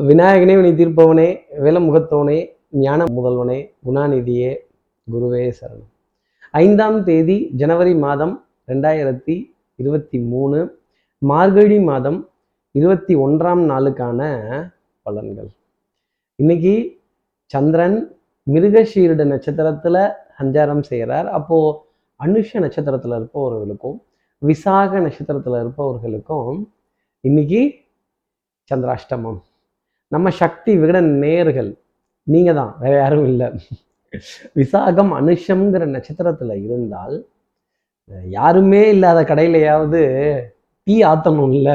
விநாயகனே வினை தீர்ப்பவனே வேலமுகத்தவனே ஞான முதல்வனே குணாநிதியே குருவே சரணம். ஐந்தாம் தேதி ஜனவரி மாதம் ரெண்டாயிரத்தி இருபத்தி மூணு மார்கழி மாதம் இருபத்தி ஒன்றாம் நாளுக்கான பலன்கள். இன்னைக்கு சந்திரன் மிருகஷீருட நட்சத்திரத்துல சஞ்சாரம் செய்கிறார். அப்போ அனுஷ நட்சத்திரத்துல இருப்பவர்களுக்கும் விசாக நட்சத்திரத்துல இருப்பவர்களுக்கும் இன்னைக்கு சந்திராஷ்டமம். நம்ம சக்தி விகடன் நேர்கள் நீங்கள் தான் வேற யாரும் இல்லை. விசாகம் அனுஷம்ங்கிற நட்சத்திரத்தில் இருந்தால் யாருமே இல்லாத கடையிலையாவது டீ ஆத்தணும்ல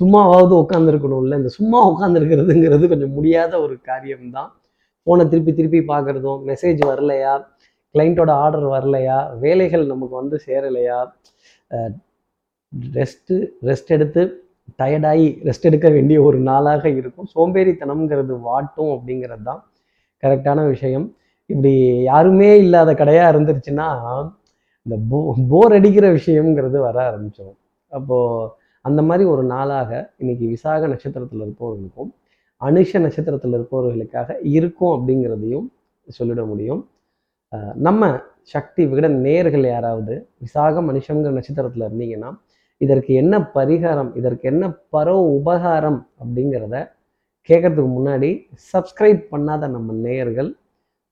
சும்மாவாவது உட்காந்துருக்கணும்ல இந்த சும்மா உட்காந்துருக்கிறதுங்கிறது கொஞ்சம் முடியாத ஒரு காரியம்தான். ஃபோனை திருப்பி திருப்பி பார்க்குறதும் மெசேஜ் வரலையா கிளைண்ட்டோட ஆர்டர் வரலையா வேலைகள் நமக்கு வந்து சேரலையா ரெஸ்ட்டு ரெஸ்ட் எடுத்து டயர்டாகி ரெஸ்ட் எடுக்க வேண்டிய ஒரு நாளாக இருக்கும். சோம்பேறித்தனம்ங்கிறது வாட்டும் அப்படிங்கிறது தான் கரெக்டான விஷயம். இப்படி யாருமே இல்லாத கடையாக இருந்துருச்சுன்னா இந்த போ போர் அடிக்கிற விஷயம்ங்கிறது வர ஆரம்பிச்சிடும் அப்போது அந்த மாதிரி ஒரு நாளாக இன்னைக்கு விசாக நட்சத்திரத்தில் இருப்பவர்களுக்கும் அனுஷ நட்சத்திரத்தில் இருப்பவர்களுக்காக இருக்கும் அப்படிங்கிறதையும் சொல்லிட முடியும். நம்ம சக்தி விகட நேர்கள் யாராவது விசாகம் மனுஷங்கிற நட்சத்திரத்தில் இருந்தீங்கன்னா இதற்கு என்ன பரிகாரம் இதற்கு என்ன பரோ உபகாரம் அப்படிங்கிறத கேட்கறதுக்கு முன்னாடி சப்ஸ்கிரைப் பண்ணாத நம்ம நேயர்கள்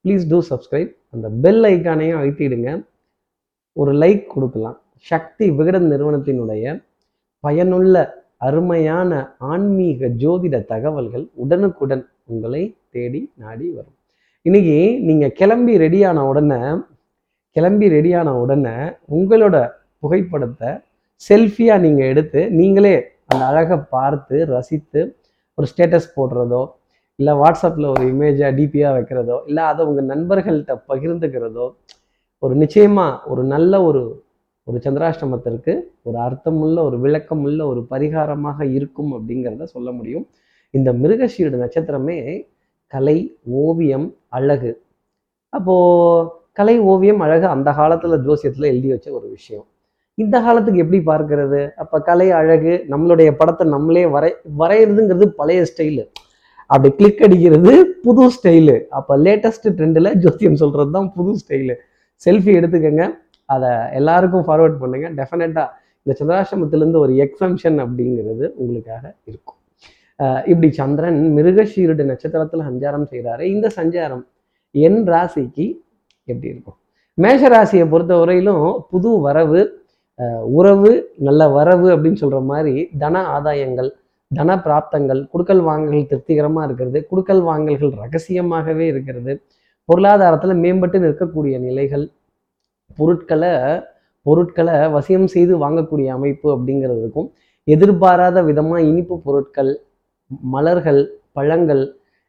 ப்ளீஸ் டூ சப்ஸ்கிரைப் அந்த பெல் ஐக்கானையும் அழுத்திடுங்க. ஒரு லைக் கொடுக்கலாம். சக்தி விகடன் நிறுவனத்தினுடைய பயனுள்ள அருமையான ஆன்மீக ஜோதிட தகவல்கள் உடனுக்குடன் உங்களை தேடி நாடி வரும். இன்னைக்கு நீங்கள் கிளம்பி ரெடியான உடனே கிளம்பி ரெடியான உடனே உங்களோட புகைப்படத்தை செல்ஃபியாக நீங்கள் எடுத்து நீங்களே அந்த அழகை பார்த்து ரசித்து ஒரு ஸ்டேட்டஸ் போடுறதோ இல்லை வாட்ஸ்அப்பில் ஒரு இமேஜாக டிபியாக வைக்கிறதோ இல்லை அதை உங்கள் நண்பர்கள்ட்ட பகிர்ந்துக்கிறதோ ஒரு நிச்சயமாக ஒரு நல்ல ஒரு ஒரு சந்திராஷ்டமத்திற்கு ஒரு அர்த்தமுள்ள ஒரு விளக்கமுள்ள ஒரு பரிகாரமாக இருக்கும் அப்படிங்கிறத சொல்ல முடியும். இந்த மிருகஷீடு நட்சத்திரமே கலை ஓவியம் அழகு. அப்போது கலை ஓவியம் அழகு அந்த காலத்தில் ஜோசியத்தில் எழுதி வச்ச ஒரு விஷயம். இந்த காலத்துக்கு எப்படி பார்க்கறது? அப்போ கலை அழகு நம்மளுடைய படத்தை நம்மளே வரை வரைகிறதுங்கிறது பழைய ஸ்டைலு அப்படி கிளிக் அடிக்கிறது புது ஸ்டைலு அப்போ லேட்டஸ்ட் ட்ரெண்டில் ஜோசியம் சொல்கிறது தான் புது ஸ்டைலு செல்ஃபி எடுத்துக்கோங்க. அதை எல்லாருக்கும் ஃபார்வர்ட் பண்ணுங்க. டெஃபினட்டாக இந்த சந்திராசிரமத்திலேருந்து ஒரு எக்ஸம்ஷன் அப்படிங்கிறது உங்களுக்காக இருக்கும். இப்படி சந்திரன் மிருகஷீருட நட்சத்திரத்தில் சஞ்சாரம் செய்கிறாரு இந்த சஞ்சாரம் என் ராசிக்கு எப்படி இருக்கும்? மேஷ ராசியை பொறுத்த வரையிலும் புது வரவு உறவு நல்ல வரவு அப்படின்னு சொல்ற மாதிரி தன ஆதாயங்கள் தன பிராப்தங்கள் குடுக்கல் வாங்கல்கள் திருப்திகரமாக இருக்கிறது குடுக்கல் வாங்கல்கள் ரகசியமாகவே இருக்கிறது. பொருளாதாரத்தில் மேம்பட்டு நிற்கக்கூடிய நிலைகள் பொருட்களை பொருட்களை வசியம் செய்து வாங்கக்கூடிய அமைப்பு அப்படிங்கிறது இருக்கும். எதிர்பாராத விதமாக இனிப்பு பொருட்கள் மலர்கள் பழங்கள்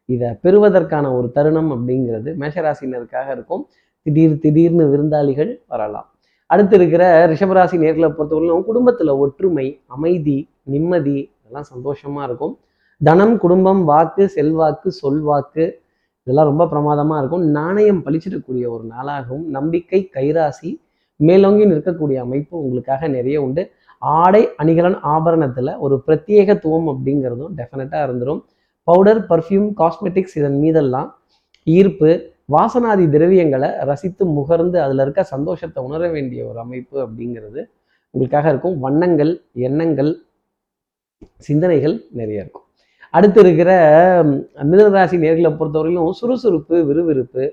இதை பெறுவதற்கான ஒரு தருணம் அப்படிங்கிறது மேஷராசினருக்காக இருக்கும். திடீர் திடீர்னு விருந்தாளிகள் வரலாம். அடுத்து இருக்கிற ரிஷபராசி நேர்களை பொறுத்தவரையிலும் குடும்பத்தில் ஒற்றுமை அமைதி நிம்மதி இதெல்லாம் சந்தோஷமா இருக்கும். தனம் குடும்பம் வாக்கு செல்வாக்கு சொல்வாக்கு இதெல்லாம் ரொம்ப பிரமாதமாக இருக்கும். நாணயம் பழிச்சிடக்கூடிய ஒரு நாளாகவும் நம்பிக்கை கைராசி மேலோங்கி நிற்கக்கூடிய அமைப்பு உங்களுக்காக நிறைய உண்டு. ஆடை அணிகலன் ஆபரணத்தில் ஒரு பிரத்யேகத்துவம் அப்படிங்கிறதும் டெஃபினட்டாக இருந்துடும் பவுடர் பர்ஃப்யூம் காஸ்மெட்டிக்ஸ் இதன் மீதெல்லாம் ஈர்ப்பு வாசனாதி திரவியங்களை ரசித்து முகர்ந்து அதில் இருக்க சந்தோஷத்தை உணர வேண்டிய ஒரு அமைப்பு அப்படிங்கிறது உங்களுக்காக இருக்கும். வண்ணங்கள் எண்ணங்கள் சிந்தனைகள் நிறைய இருக்கும். அடுத்து இருக்கிற மிதனராசி நேர்களை பொறுத்தவரையிலும் சுறுசுறுப்பு விறுவிறுப்பு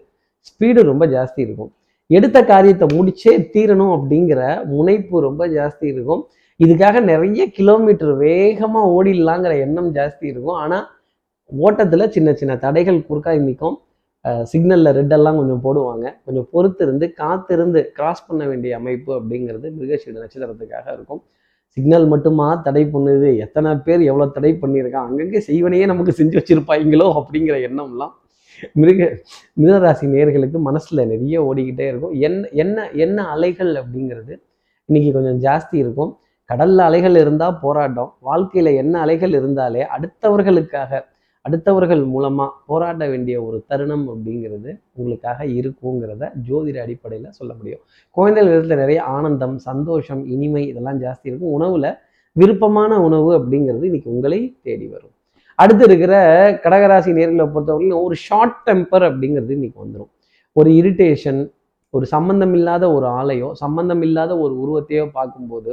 ஸ்பீடு ரொம்ப ஜாஸ்தி இருக்கும். எடுத்த காரியத்தை முடிச்சே தீரணும் அப்படிங்கிற முனைப்பு ரொம்ப ஜாஸ்தி இருக்கும். இதுக்காக நிறைய கிலோமீட்டர் வேகமாக ஓடிடலாங்கிற எண்ணம் ஜாஸ்தி இருக்கும். ஆனால் ஓட்டத்தில் சின்ன சின்ன தடைகள் குறுக்காய் நிற்கும். சிக்னலில் ரெட்டெல்லாம் கொஞ்சம் போடுவாங்க. கொஞ்சம் பொறுத்து இருந்து காத்திருந்து கிராஸ் பண்ண வேண்டிய அமைப்பு அப்படிங்கிறது மிருகசீட நட்சத்திரத்துக்காக இருக்கும். சிக்னல் மட்டுமா தடை பண்ணுது? எத்தனை பேர் எவ்வளோ தடை பண்ணியிருக்கான் அங்கங்கே செய்வனையே நமக்கு செஞ்சு வச்சுருப்பாங்களோ அப்படிங்கிற எண்ணம்லாம் மிருக மிருகராசி நேர்களுக்கு மனசில் நிறைய ஓடிக்கிட்டே இருக்கும். என்ன என்ன என்ன அலைகள் அப்படிங்கிறது இன்னைக்கு கொஞ்சம் ஜாஸ்தி இருக்கும். கடல்ல அலைகள் இருந்தால் போராட்டம். வாழ்க்கையில் என்ன அலைகள் இருந்தாலே அடுத்தவர்களுக்காக அடுத்தவர்கள் மூலமா போராட வேண்டிய ஒரு தருணம் அப்படிங்கிறது உங்களுக்காக இருக்குங்கிறத ஜோதிட அடிப்படையில் சொல்ல முடியும். குழந்தைகள் விதத்தில் நிறைய ஆனந்தம் சந்தோஷம் இனிமை இதெல்லாம் ஜாஸ்தி இருக்கும். உணவுல விருப்பமான உணவு அப்படிங்கிறது இன்னைக்கு உங்களை தேடி வரும். அடுத்து இருக்கிற கடகராசி நேர்களை பொறுத்தவரையிலும் ஒரு ஷார்ட் டெம்பர் அப்படிங்கிறது இன்னைக்கு வந்துடும் ஒரு இரிட்டேஷன் ஒரு சம்பந்தம் இல்லாத ஒரு ஆளையோ சம்பந்தம் இல்லாத ஒரு உருவத்தையோ பார்க்கும்போது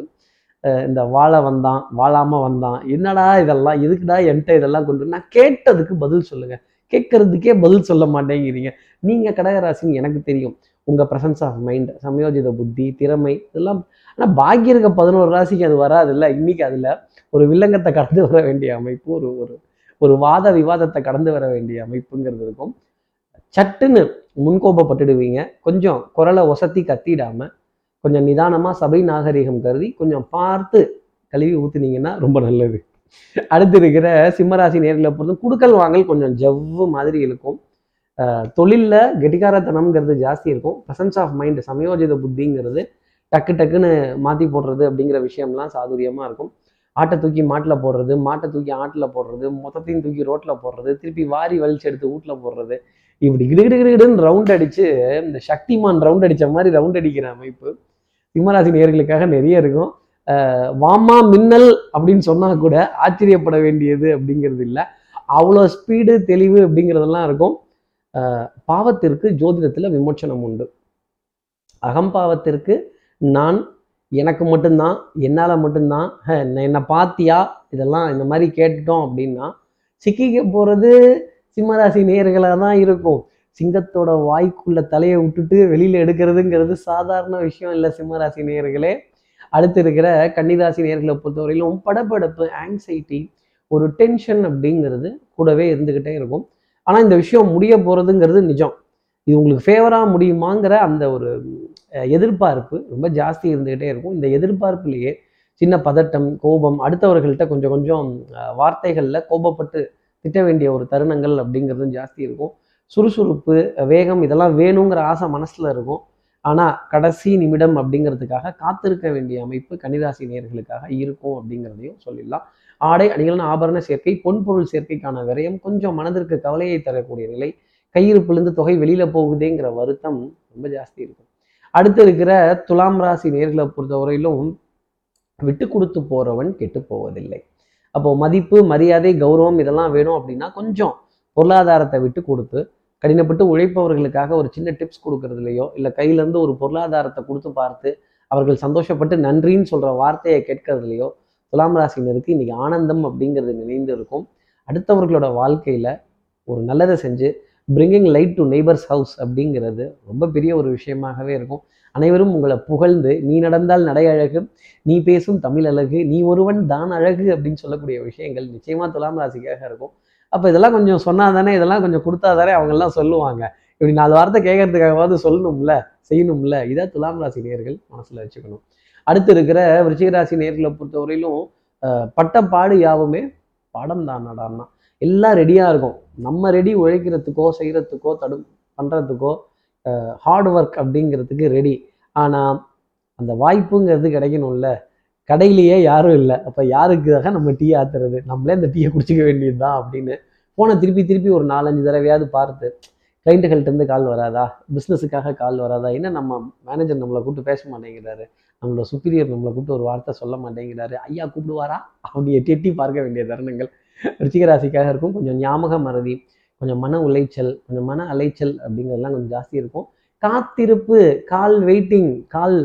இந்த வாழ வந்தான் வாழாமல் வந்தான். என்னடா இதெல்லாம் எதுக்குடா என்கிட்ட இதெல்லாம் கொண்டு நான் கேட்டதுக்கு பதில் சொல்லுங்கள் கேட்கறதுக்கே பதில் சொல்ல மாட்டேங்கிறீங்க. நீங்கள் கடகராசின்னு எனக்கு தெரியும். உங்கள் ப்ரசன்ஸ் ஆஃப் மைண்ட் சமயோஜித புத்தி திறமை இதெல்லாம். ஆனால் பாக்கி இருக்க பதினோரு ராசிக்கு அது வராது இல்லை இன்னைக்கு அதில் ஒரு வில்லங்கத்தை கடந்து வர வேண்டிய அமைப்பு ஒரு ஒரு ஒரு வாத விவாதத்தை கடந்து வர வேண்டிய அமைப்புங்கிறது இருக்கும். சட்டுன்னு முன்கோபப்பட்டுடுவீங்க. கொஞ்சம் குரலை ஒசத்தி கத்திடாமல் கொஞ்சம் நிதானமாக சபை நாகரிகம் கருதி கொஞ்சம் பார்த்து கழுவி ஊத்துனீங்கன்னா ரொம்ப நல்லது. அடுத்து இருக்கிற சிம்மராசி நேர்களை பொறுத்து குடுக்கல் வாங்கல் கொஞ்சம் ஜவ்வு மாதிரி இருக்கும். தொழிலில் தொழில்ல கெட்டிக்காரத்தனம்ங்கிறது ஜாஸ்தி இருக்கும். பிரசன்ஸ் ஆஃப் மைண்ட் சமயோஜித புத்திங்கிறது டக்கு டக்குன்னு மாற்றி போடுறது அப்படிங்கிற விஷயம்லாம் சாதுரியமாக இருக்கும். ஆட்டை தூக்கி மாட்டில் போடுறது மாட்டை தூக்கி ஆட்டில் போடுறது மொத்தத்தையும் தூக்கி ரோட்டில் போடுறது திருப்பி வாரி வலிச்சு எடுத்து வீட்டில் போடுறது. இப்படி கிடுகிடுகிடுன்னு ரவுண்ட் அடித்து இந்த சக்திமான் ரவுண்ட் அடித்த மாதிரி ரவுண்ட் அடிக்கிற அமைப்பு. சிம்மராசி நேர்களுக்காக நிறைய இருக்கும். அஹ் வாமா மின்னல் அப்படின்னு சொன்னா கூட ஆச்சரியப்பட வேண்டியது அப்படிங்கிறது இல்லை. அவ்வளோ ஸ்பீடு தெளிவு அப்படிங்கிறதெல்லாம் இருக்கும். பாவத்திற்கு ஜோதிடத்தில் விமோச்சனம் உண்டு. அகம்பாவத்திற்கு நான் எனக்கு மட்டும்தான் என்னால் மட்டும்தான் என்னை பாத்தியா? இதெல்லாம் இந்த மாதிரி கேட்டுட்டோம் அப்படின்னா சிக்கிக்க போகிறது சிம்மராசி நேர்களாக தான் இருக்கும். சிங்கத்தோட வாய்க்குள்ள தலையை விட்டுட்டு வெளியில் எடுக்கிறதுங்கிறது சாதாரண விஷயம் இல்லை சிம்மராசி நேர்களே அடுத்து இருக்கிற கன்னிராசி நேர்களை பொறுத்தவரையிலும் படப்படப்பு ஆங்ஸைட்டி ஒரு டென்ஷன் அப்படிங்கிறது கூடவே இருந்துக்கிட்டே இருக்கும். ஆனால் இந்த விஷயம் முடிய போகிறதுங்கிறது நிஜம். இது உங்களுக்கு ஃபேவராக முடியுமாங்கிற அந்த ஒரு எதிர்பார்ப்பு ரொம்ப ஜாஸ்தி இருந்துக்கிட்டே இருக்கும். இந்த எதிர்பார்ப்புலேயே சின்ன பதட்டம் கோபம் அடுத்தவர்கள்ட்ட கொஞ்சம் கொஞ்சம் வார்த்தைகளில் கோபப்பட்டு திட்ட வேண்டிய ஒரு தருணங்கள் அப்படிங்கிறதும் ஜாஸ்தி இருக்கும். சுறுசுறுப்பு வேகம் இதெல்லாம் வேணுங்கிற ஆசை மனசில் இருக்கும். ஆனால் கடைசி நிமிடம் அப்படிங்கிறதுக்காக காத்திருக்க வேண்டிய அமைப்பு கன்னிராசி நேர்களுக்காக இருக்கும் அப்படிங்கிறதையும் சொல்லிடலாம். ஆடை அணிகலன் ஆபரண சேர்க்கை பொன்பொருள் சேர்க்கைக்கான விரயம் கொஞ்சம் மனதிற்கு கவலையை தரக்கூடிய நிலை. கையிருப்பிலிருந்து தொகை வெளியில் போகுதேங்கிற வருத்தம் ரொம்ப ஜாஸ்தி இருக்கும். அடுத்து இருக்கிற துலாம் ராசி நேர்களை பொறுத்தவரையிலும் விட்டு கொடுத்து போறவன் கெட்டு போவதில்லை. அப்போ மதிப்பு மரியாதை கௌரவம் இதெல்லாம் வேணும் அப்படின்னா கொஞ்சம் பொருளாதாரத்தை விட்டு கொடுத்து கடினப்பட்டு உழைப்பவர்களுக்காக ஒரு சின்ன டிப்ஸ் கொடுக்கறதுலையோ இல்லை கையிலேருந்து ஒரு பொருளாதாரத்தை கொடுத்து பார்த்து அவர்கள் சந்தோஷப்பட்டு நன்றின்னு சொல்கிற வார்த்தையை கேட்கறதுலையோ துலாம் ராசினருக்கு இன்றைக்கி ஆனந்தம் அப்படிங்கிறது நினைந்து இருக்கும். அடுத்தவர்களோட வாழ்க்கையில் ஒரு நல்லதை செஞ்சு bringing light to neighbours house அப்படிங்கிறது ரொம்ப பெரிய ஒரு விஷயமாகவே இருக்கும். அனைவரும் உங்களை புகழ்ந்து நீ நடந்தால் நடை அழகு நீ பேசும் தமிழ் அழகு நீ ஒருவன் தான் அழகு அப்படின்னு சொல்லக்கூடிய விஷயங்கள் நிச்சயமாக துலாம் ராசிக்காக இருக்கும். அப்போ இதெல்லாம் கொஞ்சம் சொன்னாதானே இதெல்லாம் கொஞ்சம் கொடுத்தாதானே அவங்கெல்லாம் சொல்லுவாங்க. இப்படி நாலு வார்த்தை கேட்கறதுக்காகவாவது சொல்லணும்ல செய்யணும்ல. இதை துலாம் ராசி நேர்கள் மனசில் வச்சுக்கணும். அடுத்து இருக்கிற விருச்சிகராசி நேர்களை பொறுத்தவரையிலும் பட்டப்பாடு பட்ட பாடு யாவுமே படம் தான் நடான்னா எல்லாம் ரெடியாக இருக்கும். நம்ம ரெடி உழைக்கிறதுக்கோ செய்கிறதுக்கோ தடு பண்ணுறதுக்கோ ஹார்ட் ஒர்க் அப்படிங்கிறதுக்கு ரெடி ஆனால் அந்த வாய்ப்புங்கிறது கிடைக்கணும்ல. கடையிலேயே யாரும் இல்லை. அப்போ யாருக்காக நம்ம டீ ஆத்துறது? நம்மளே அந்த டீயை குடிச்சிக்க வேண்டியது தான் அப்படின்னு ஃபோனை திருப்பி திருப்பி ஒரு நாலஞ்சு தடவையாவது பார்த்து கிளைண்ட்டுகள்ட்டேருந்து கால் வராதா? பிஸ்னஸுக்காக கால் வராதா? என்ன நம்ம மேனேஜர் நம்மளை கூப்பிட்டு பேச மாட்டேங்கிறாரு. நம்மளோட சுப்பீரியர் நம்மளை கூப்பிட்டு ஒரு வார்த்தை சொல்ல மாட்டேங்கிறாரு. ஐயா கூப்பிடுவாரா? அப்படி எட்டி எட்டி பார்க்க வேண்டிய தருணங்கள். ருச்சிகராசிக்காக இருக்கும். கொஞ்சம் ஞாபக மறதி கொஞ்சம் மன உளைச்சல் கொஞ்சம் மன அலைச்சல் அப்படிங்கிறதுலாம் கொஞ்சம் ஜாஸ்தி இருக்கும். காத்திருப்பு call waiting call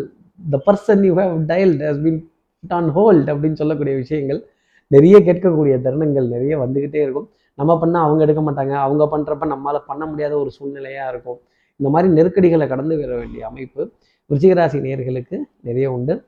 the person you have dialled has been on hold அப்படின்னு சொல்லக்கூடிய விஷயங்கள் நிறைய கேட்கக்கூடிய தருணங்கள் நிறைய வந்துக்கிட்டே இருக்கும். நம்ம பண்ணால் அவங்க எடுக்க மாட்டாங்க. அவங்க பண்ணுறப்ப நம்மளால் பண்ண முடியாத ஒரு சூழ்நிலையாக இருக்கும். இந்த மாதிரி நெருக்கடிகளை கடந்து வர வேண்டிய அமைப்பு விருச்சிகராசி நேர்களுக்கு நிறைய உண்டு.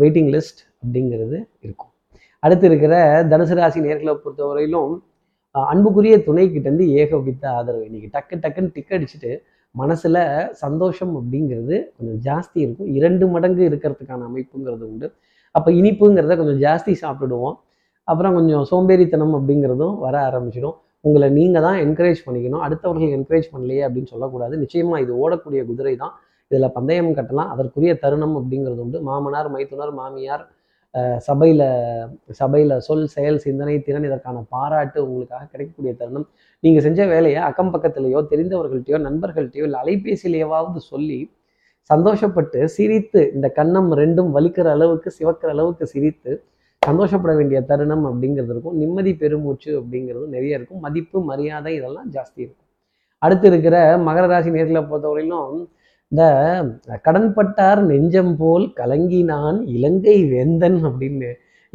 வெயிட்டிங் லிஸ்ட் அப்படிங்கிறது இருக்கும். அடுத்து இருக்கிற தனுசு ராசி நேர்களை பொறுத்தவரையிலும் அன்புக்குரிய துணை கிட்டேருந்து ஏகபித்த ஆதரவு. இன்னைக்கு டக்கு டக்குன்னு டிக் அடிச்சுட்டு மனசுல சந்தோஷம் அப்படிங்கிறது கொஞ்சம் ஜாஸ்தி இருக்கும். இரண்டு மடங்கு இருக்கிறதுக்கான அமைப்புங்கிறது உண்டு. அப்போ இனிப்புங்கிறத கொஞ்சம் ஜாஸ்தி சாப்பிடுவோம். அப்புறம் கொஞ்சம் சோம்பேறித்தனம் அப்படிங்கிறதும் வர ஆரம்பிச்சிடும். உங்களை நீங்கள் தான் என்கரேஜ் பண்ணிக்கணும். அடுத்தவர்கள் என்கரேஜ் பண்ணலையே அப்படின்னு சொல்லக்கூடாது. நிச்சயமா இது ஓடக்கூடிய குதிரை தான். இதில் பந்தயம் கட்டலாம். அதற்குரிய தருணம் அப்படிங்கிறது உண்டு. மாமனார் மைத்துனர் மாமியார் சபையில் சபையில் சொல் செயல் சிந்தனை திறன் இதற்கான பாராட்டு உங்களுக்காக கிடைக்கக்கூடிய தருணம். நீங்கள் செஞ்ச வேலையை அக்கம் பக்கத்துலேயோ தெரிந்தவர்கள்ட்டையோ நண்பர்கள்ட்டையோ இல்லை அலைபேசியிலேயாவது சொல்லி சந்தோஷப்பட்டு சிரித்து இந்த கண்ணம் ரெண்டும் வலிக்கிற அளவுக்கு சிவக்கிற அளவுக்கு சிரித்து சந்தோஷப்பட வேண்டிய தருணம் அப்படிங்கிறது இருக்கும். நிம்மதி பெருமூச்சு அப்படிங்கிறது நிறைய இருக்கும். மதிப்பு மரியாதை இதெல்லாம் ஜாஸ்தி இருக்கும். அடுத்து இருக்கிற மகர ராசி நேர்களை பொறுத்தவரையிலும் இந்த கடன்பட்டார் நெஞ்சம் போல் கலங்கினான் இலங்கை வேந்தன் அப்படின்னு.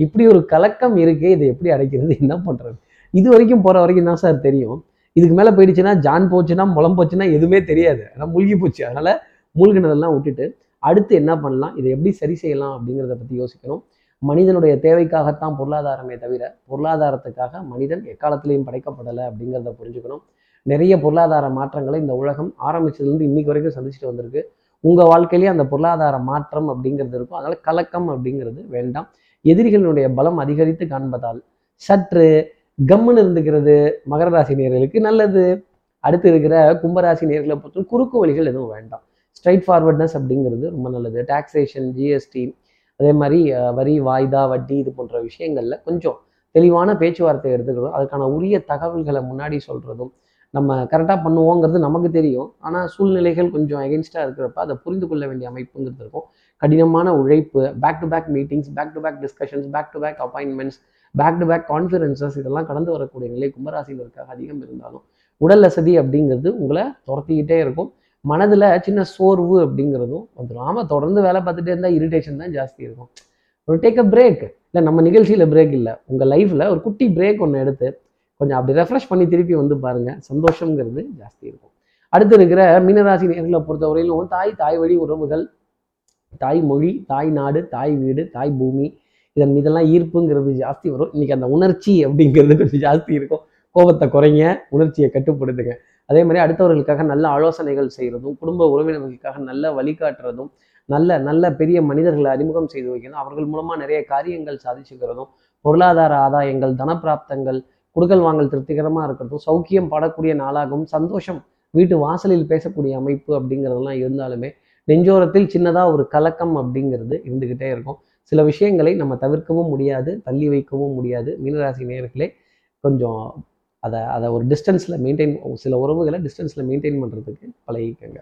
இப்படி ஒரு கலக்கம் இருக்கே இதை எப்படி அடைக்கிறது என்ன பண்றது? இது வரைக்கும் போற வரைக்கும் தான் சார் தெரியும். இதுக்கு மேல போயிடுச்சுன்னா ஜான் போச்சுன்னா முளம் போச்சுன்னா எதுவுமே தெரியாது. ஆனால் மூழ்கி போச்சு. அதனால மூழ்கினதெல்லாம் விட்டுட்டு அடுத்து என்ன பண்ணலாம்? இதை எப்படி சரி செய்யலாம் அப்படிங்கிறத பற்றி யோசிக்கணும். மனிதனுடைய தேவைக்காகத்தான் பொருளாதாரமே தவிர பொருளாதாரத்துக்காக மனிதன் எக்காலத்திலையும் படைக்கப்படலை அப்படிங்கிறத புரிஞ்சுக்கணும். நிறைய பொருளாதார மாற்றங்களை இந்த உலகம் ஆரம்பிச்சதுலேருந்து இன்னைக்கு வரைக்கும் சந்திச்சுட்டு வந்திருக்கு. உங்கள் வாழ்க்கையிலேயே அந்த பொருளாதார மாற்றம் அப்படிங்கிறது இருக்கும். அதனால் கலக்கம் அப்படிங்கிறது வேண்டாம். எதிரிகளினுடைய பலம் அதிகரித்து காண்பதால் சற்று கம்முன்னு இருந்துக்கிறது மகர ராசி நேர்களுக்கு நல்லது. அடுத்து இருக்கிற கும்பராசி நேர்களை பொறுத்த குறுக்கு வழிகள் எதுவும் வேண்டாம். ஸ்ட்ரைட் ஃபார்வர்ட்னஸ் அப்படிங்கிறது ரொம்ப நல்லது. டாக்ஸேஷன் ஜிஎஸ்டி அதே மாதிரி வரி வாய்தா வட்டி இது போன்ற விஷயங்களில் கொஞ்சம் தெளிவான பேச்சுவார்த்தை எடுத்துக்கிறதும் அதுக்கான உரிய தகவல்களை முன்னாடி சொல்கிறதும் நம்ம கரெக்டாக பண்ணுவோங்கிறது நமக்கு தெரியும். ஆனால் சூழ்நிலைகள் கொஞ்சம் எகென்ஸ்டாக இருக்கிறப்ப அதை புரிந்து கொள்ள வேண்டிய அமைப்புங்கிறது இருக்கும். கடினமான உழைப்பு back to back meetings back to back discussions back to back appointments back to back conferences இதெல்லாம் கடந்து வரக்கூடிய நிலை கும்பராசியில் இருக்காக அதிகம் இருந்தாலும் உடல் வசதி அப்படிங்கிறது உங்களை துரத்திக்கிட்டே இருக்கும். மனதில் சின்ன சோர்வு அப்படிங்கிறதும் வந்துடும் ஆமாம் தொடர்ந்து வேலை பார்த்துட்டே இருந்தால் இரிட்டேஷன் தான் ஜாஸ்தி இருக்கும். ஒரு டேக் அ பிரேக் இல்லை நம்ம நிகழ்ச்சியில் பிரேக் இல்லை. உங்கள் லைஃப்பில் ஒரு குட்டி பிரேக் ஒன்று எடுத்து கொஞ்சம் அப்படி ரெஃப்ரெஷ் பண்ணி திருப்பி வந்து பாருங்கள் சந்தோஷங்கிறது ஜாஸ்தி இருக்கும். அடுத்து இருக்கிற மீனராசி நேர்களை பொறுத்தவரையிலும் தாய் தாய் வழி உறவுகள் தாய் மொழி தாய் நாடு தாய் வீடு தாய் பூமி இதன் மீதெல்லாம் ஈர்ப்புங்கிறது ஜாஸ்தி வரும். இன்னைக்கு அந்த உணர்ச்சி அப்படிங்கிறது கொஞ்சம் ஜாஸ்தி இருக்கும். கோபத்தை குறைங்க உணர்ச்சியை கட்டுப்படுத்துங்க. அதே மாதிரி அடுத்தவர்களுக்காக நல்ல ஆலோசனைகள் செய்கிறதும் குடும்ப உறவினர்களுக்காக நல்ல வழிகாட்டுறதும் நல்ல நல்ல பெரிய மனிதர்களை அறிமுகம் செய்து வைக்கணும் அவர்கள் மூலமாக நிறைய காரியங்கள் சாதிச்சுக்கிறதும் பொருளாதார ஆதாயங்கள் தனப்பிராப்தங்கள் குடுக்கல் வாங்கல் திருப்திகரமாக இருக்கிறதும் சௌக்கியம் படக்கூடிய நாளாகவும் சந்தோஷம் வீட்டு வாசலில் பேசக்கூடிய அமைப்பு அப்படிங்கிறதெல்லாம் இருந்தாலுமே நெஞ்சோரத்தில் சின்னதாக ஒரு கலக்கம் அப்படிங்கிறது இருந்துக்கிட்டே இருக்கும். சில விஷயங்களை நம்ம தவிர்க்கவும் முடியாது தள்ளி வைக்கவும் முடியாது. மீனராசி நேயர்களே கொஞ்சம் அதை அதை ஒரு டிஸ்டன்ஸில் மெயின்டைன் சில உறவுகளை டிஸ்டன்ஸில் மெயின்டைன் பண்ணுறதுக்கு பழகிக்கங்க.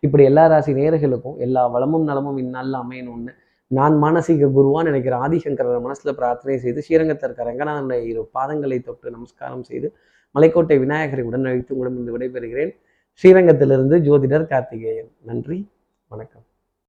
இப்படி எல்லா ராசி நேர்களுக்கும் எல்லா வளமும் நலமும் இந்நாளில் அமையணும்னு நான் மானசீக குருவான்னு நினைக்கிற ஆதிசங்கரர் மனசில் பிரார்த்தனை செய்து ஸ்ரீரங்கத்தில் இருக்க ரங்கநாதனுடைய இரு பாதங்களை தொட்டு நமஸ்காரம் செய்து மலைக்கோட்டை விநாயகரை உடன் அழைத்து உங்களிடம் விடைபெறுகிறேன். ஸ்ரீரங்கத்திலிருந்து ஜோதிடர் கார்த்திகேயன். நன்றி வணக்கம்.